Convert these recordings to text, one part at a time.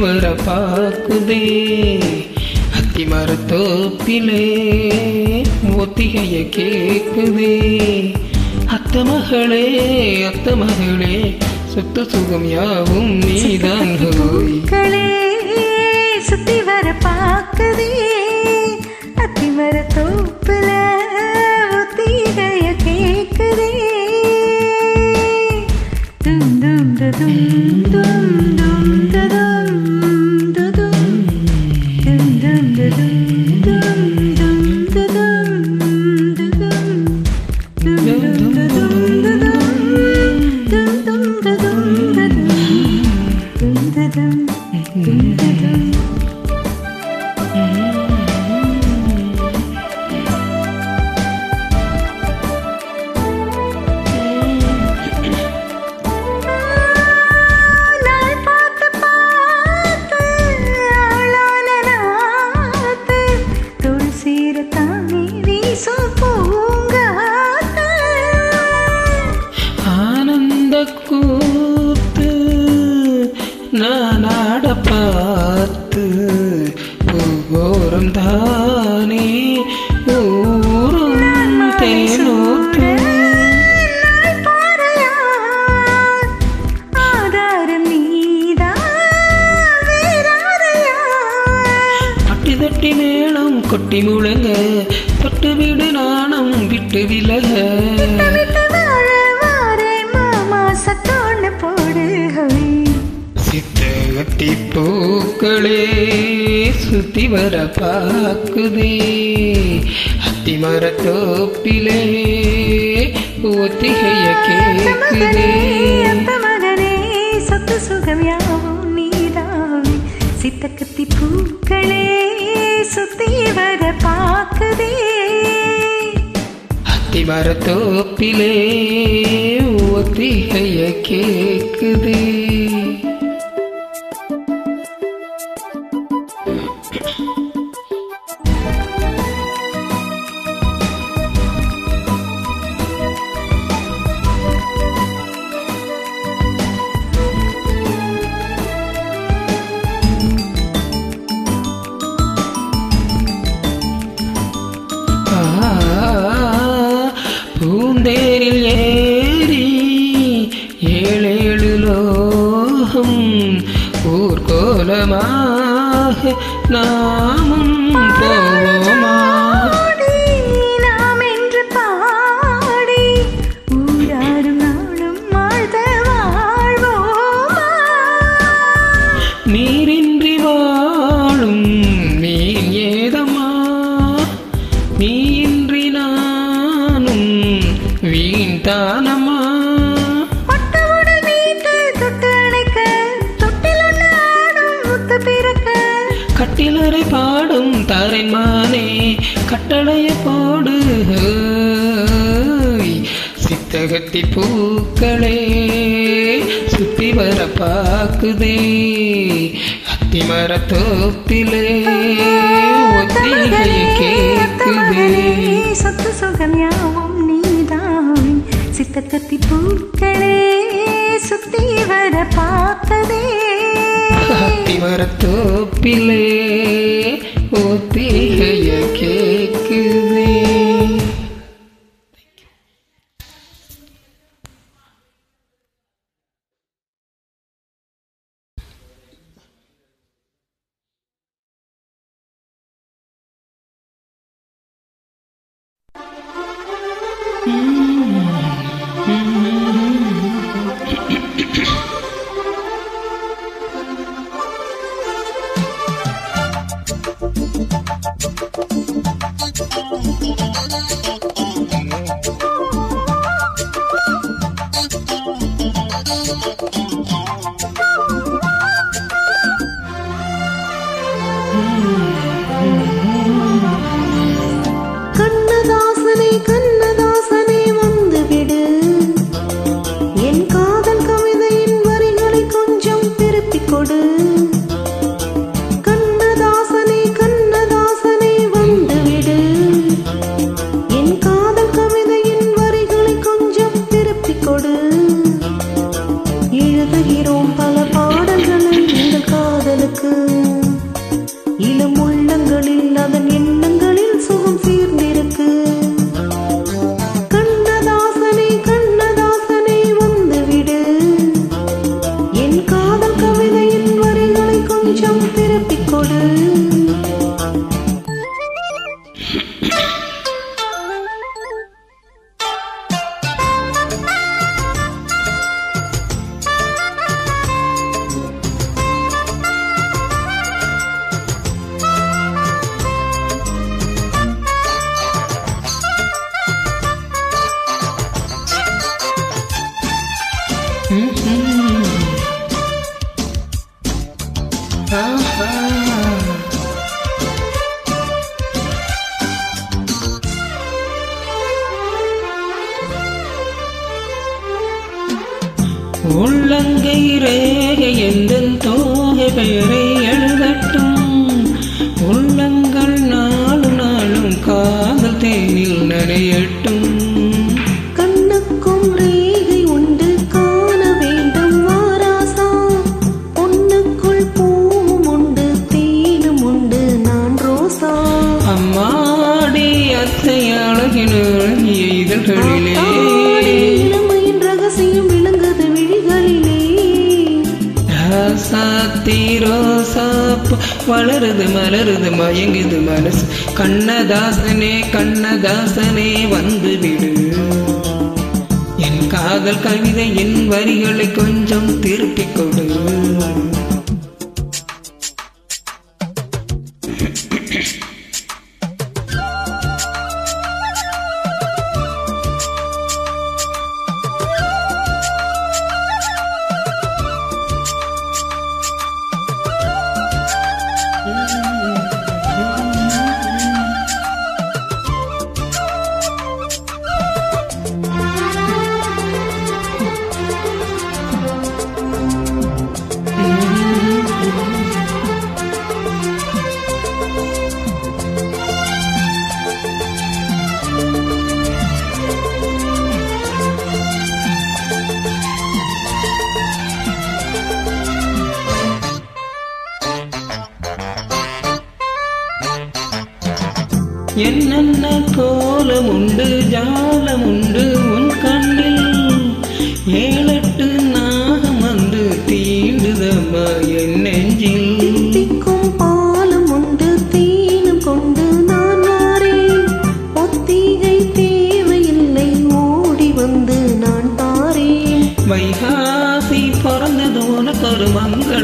வர பாக்குதே அத்தி மரத்தோப்பிலே ஒத்திகைய கேக்குதே அத்த மகளே அத்த மகளே சொத்து சுகம் யாவும் நீதான் ஹோய் பூக்களே சுத்தி வர பாக்குதே அத்திமர தோப்புல சுத்தி வர பாக்குதே அத்தி மரத்தோப்பிலே ஒத்திகைய கேக்குதே. சொத்து சுகம் யாவும் நீதாவே சித்தக்கத்தி பூக்களே சுத்தி வர பாக்குதே அத்தி மரத்தோப்பிலே ஒத்திகைய கேக்குதே. ஊர்கோலமாக நாமும் சித்தகத்தி பூக்களே சுத்தி வர பாக்குதே. அத்தி மரத்தோப்பிலே ஒத்திகைய கேக்குதே. சொத்து சுகம் யாவும் நீதான் சித்தக்கத்தி பூக்களே சுத்தி வர பார்த்ததே அத்தி மரத்தோப்பிலே ஒத்திகைய கொடு தயங்குது மனசு. கண்ணதாசனே கண்ணதாசனே வந்து விடு என் காதல் கவிதை என் வரிகளை கொஞ்சம் திருப்பிக் கொடு.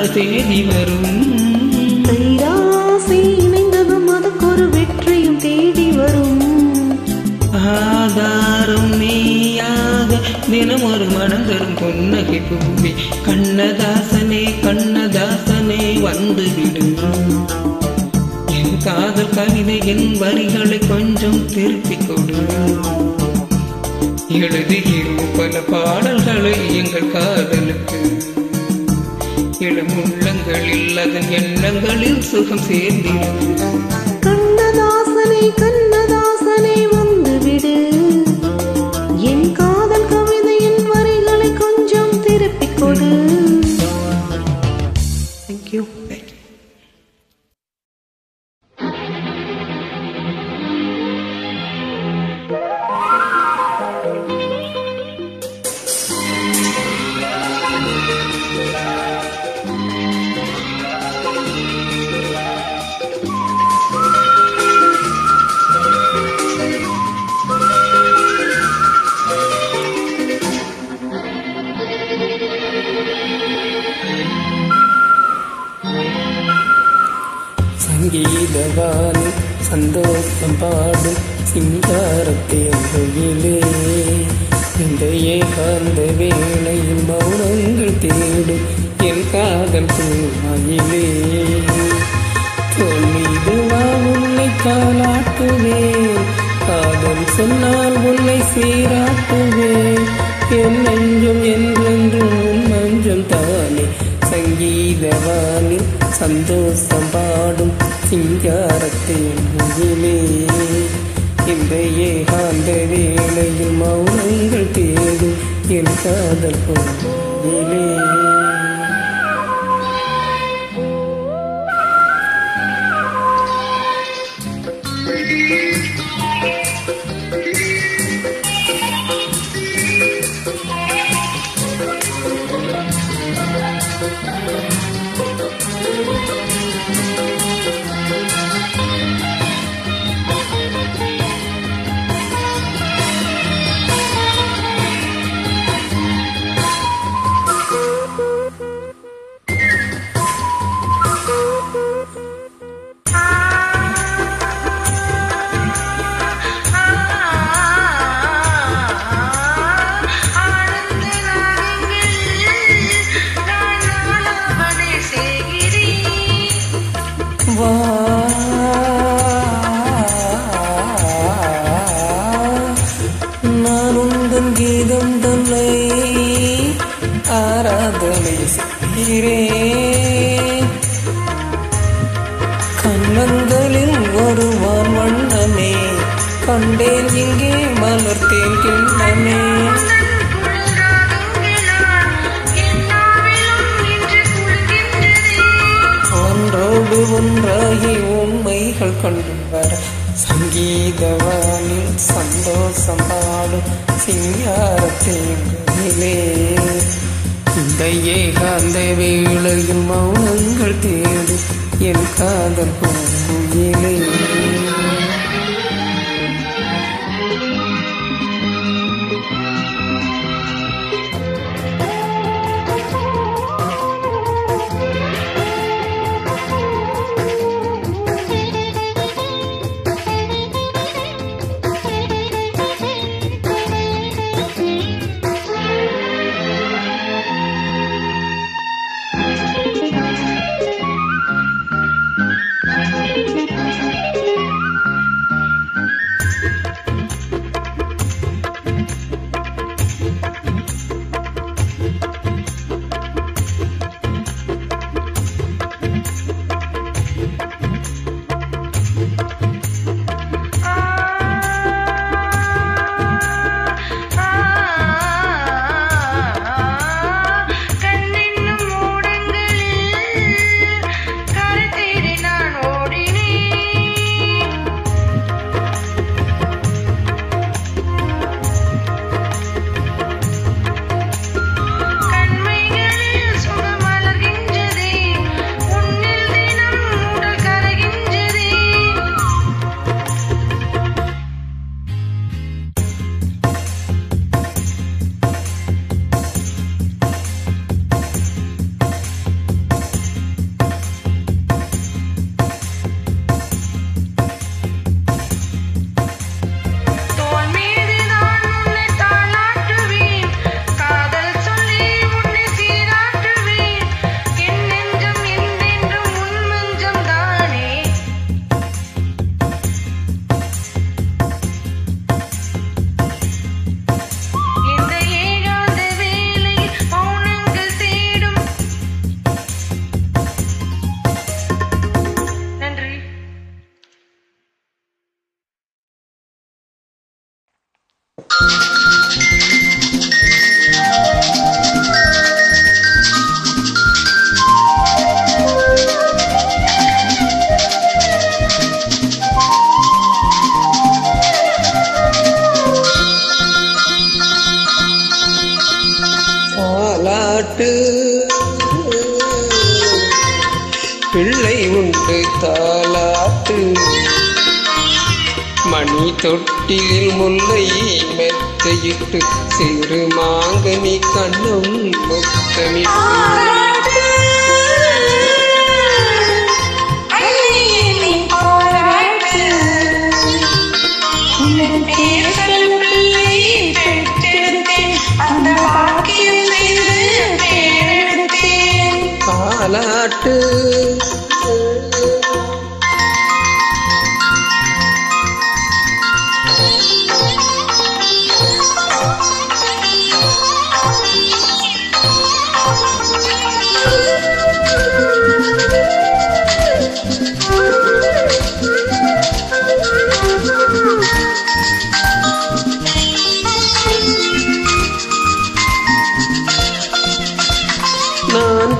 மங்கள செய்தி வரும். இணைந்ததும் அதுக்கு ஒரு வெற்றியும் தேடி வரும். ஆதாரம் நீயாக தினம் ஒரு மனம் தரும் புன்னகை பூவி கண்ணதாசனே கண்ணதாசனே வந்து என் காதல் கவிதை என் வரிகளை கொஞ்சம் திருப்பிக் கொடு. எழுதுகிறோம் பல பாடல்களை எங்கள் காதலுக்கு இளம் உள்ளங்களில் அதன் எண்ணங்களில் சுகம் சேர்ந்திடும். கண்ணதாசனே கண்ணதாசனே வந்து விடு என் காதல் கவிதையின் வரிகளை கொஞ்சம் திருப்பிக் கொடு. தேங்க்யூ சங்கீதவான் உன்னை சீராக்குவே. என் நெஞ்சம் என்றென்றும் உன் மஞ்சம் தானே. சங்கீதவானில் சந்தோஷம் பாடும் சிங்காரத்தின் முகிலே. இந்த ஏகாந்த வேளையில் மௌனங்கள் தேடும் என் காதல் பொங்கிலே சந்தோஷம் பாடும் சிங்காரத்தேங்கிலே இந்த ஏகாந்த வேளையில் மௌனங்கள் தேடி என் காதல் பூயிலே பிள்ளை உண்டு தாலாட்டு. மணி தொட்டிலில் முல்லை மெத்தையிட்டு சிறு மாங்கனி கண்ணும் முத்தமிட்டு தாலாட்டு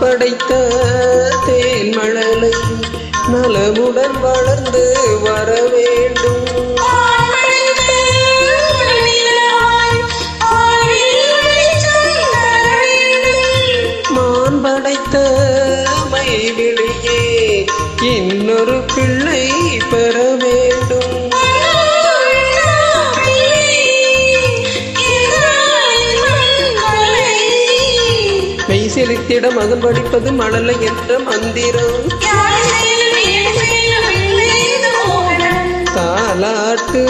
படைத்த தேன்மழலை நலமுடன் வளர்ந்து வர வேண்டும். மான் படைத்த மைவிழியே இன்னொரு பிள்ளை பெற செலுத்திட மகன் படிப்பது மணல என்ற மந்திரம். தாலாட்டு.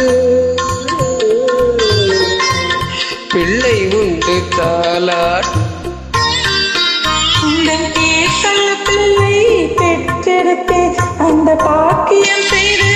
பிள்ளை உண்டு தாலாட்டு அந்த பாக்கியம் செய்து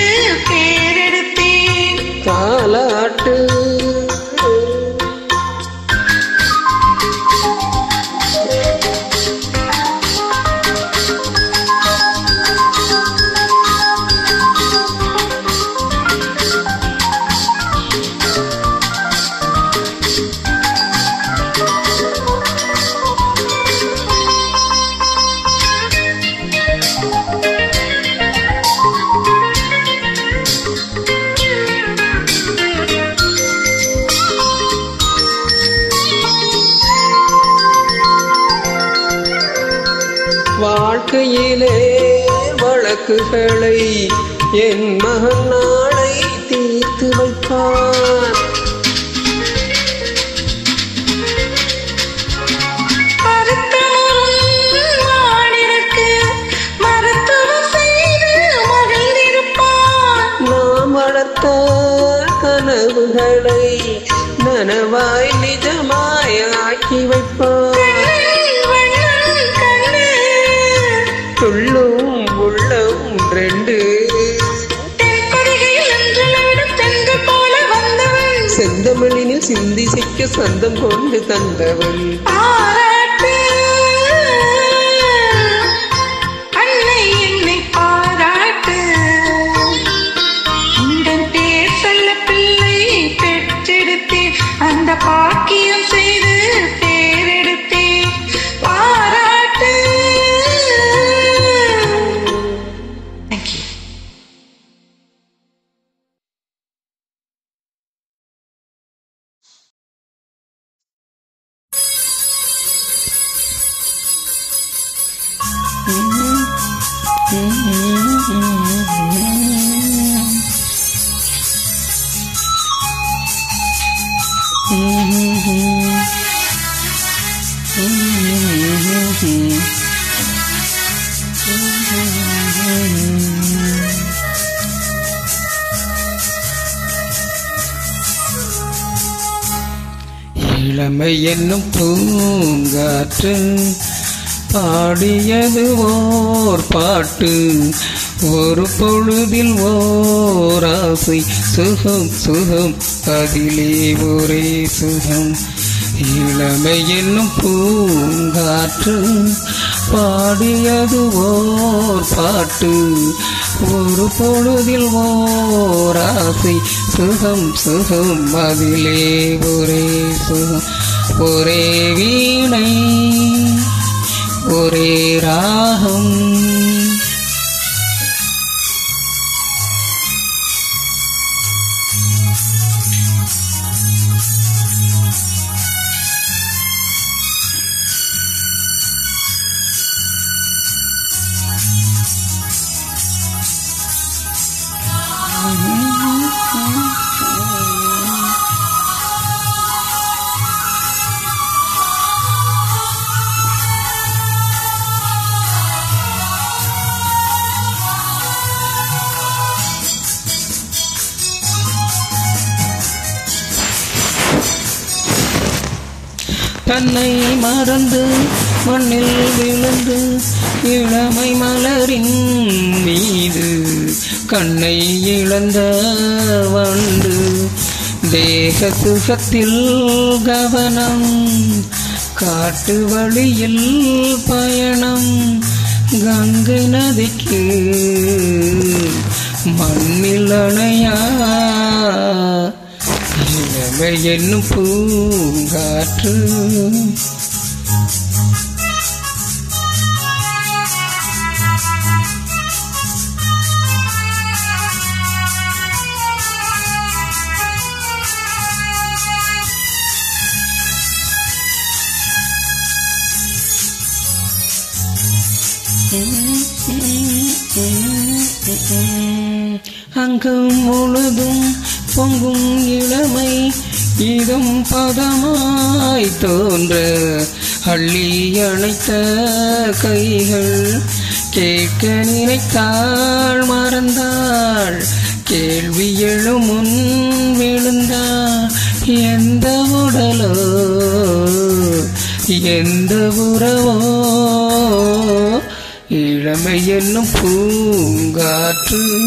வழக்குகளை என் மகன் நாளை தீர்த்து வளர்த்த கனவுகளை நனவாய் சொந்தம் கொண்டு தந்தவள் பாடியது ஓர் பாட்டு. ஒரு பொழுதில் ஓராசை சுகம் சுகம். அதிலே ஒரே சுகம். இளமை என்னும் பூங்காற்று. பாடியது ஓர் பாட்டு. ஒரு பொழுதில் ஓராசை சுகம் சுகம். அதிலே ஒரே சுகம். ஒரே வீணை. पुरेराहम् தன்னை மறந்து மண்ணில் விழுந்து இளமை மலரின் மீது கண்ணை இழந்த வண்டு தேக சுகத்தில் கவனம் காட்டு வழியில் பயணம் கங்கை நதிக்கு மண்ணில் அணையா இளமை என்னும் பூங்காற்று அங்கும் முழுதும் பொங்கும் இளமை இதும் பதமாய் தோன்ற அள்ளி அணைத்த கைகள். கேட்க நினைத்தாள் மறந்தாள். கேள்வி எழும் முன் விழுந்தாள். எந்த உடலோ எந்த உறவோ. இளமை என்னும் பூங்காற்று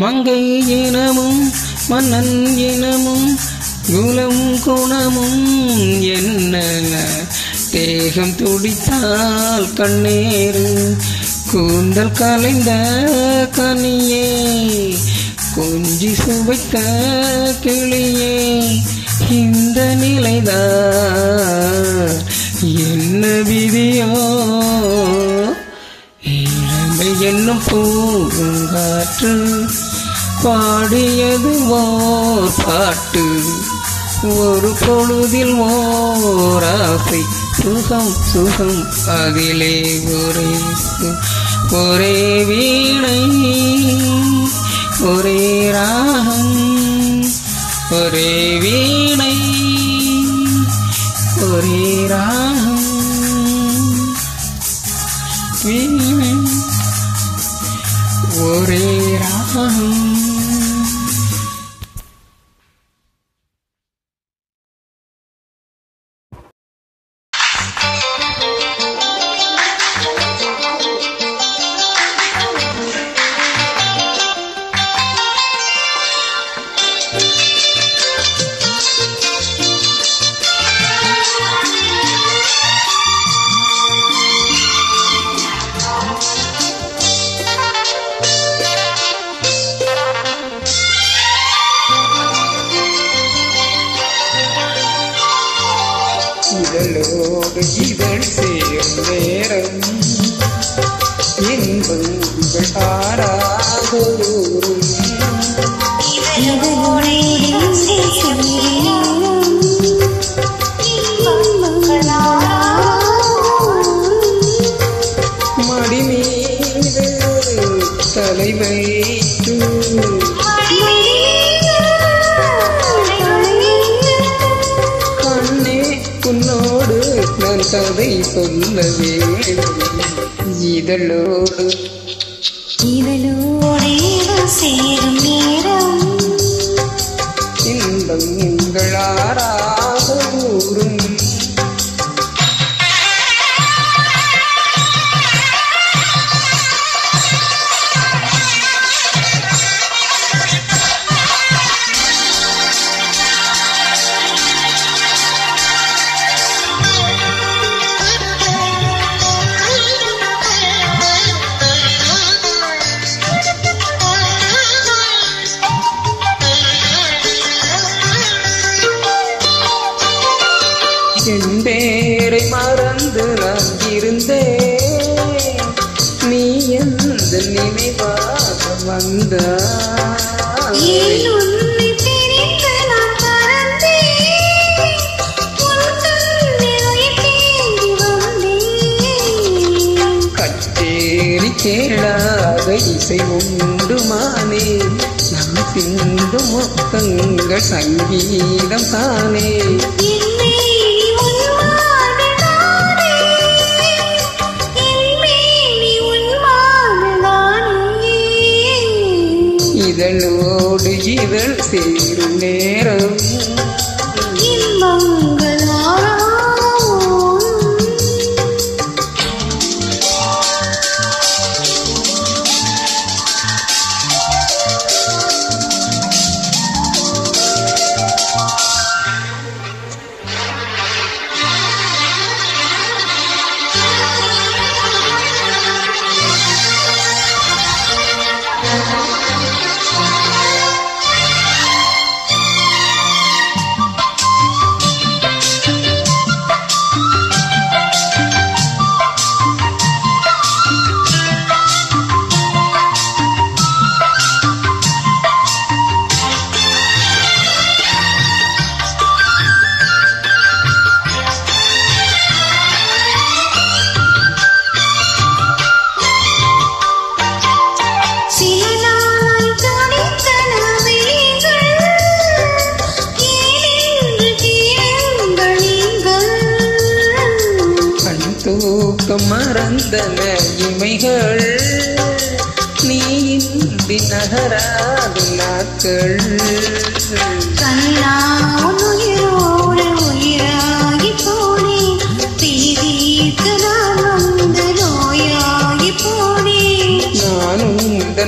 மங்கை இனமும் மன்னன் இனமும் குலம் குணமும் என்ன தேகம் துடித்தால் கண்ணீரு கூந்தல் கலைந்த கனியே கொஞ்சி சுவைத்த கிளியே இந்த நிலைதான் என்ன விதியோ? இளமை என்னும் பூங்காற்று பாடியதுவோ பாட்டு. ஒரு பொழுதில் ஓராசை. சுகம் சுகம் அதிலே ஒரே ஒரே வீணை ஒரே ராகம் ஒரே வீணை ஒரே ராகம். வீணை ஒரே ராகம். இதழோடு இதழ் சேரும் நேரம் இன்பங்கள் ஆறாதோறும் மடி சொல்ல வேண்டும் இதழோடு கச்சேரி கேளாத இசை உண்டுமானே நான் சிந்தும் மொத்தங்கள் சங்கீதம் தானே இதழோடு இதழ் சேரும்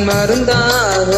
மருந்தாக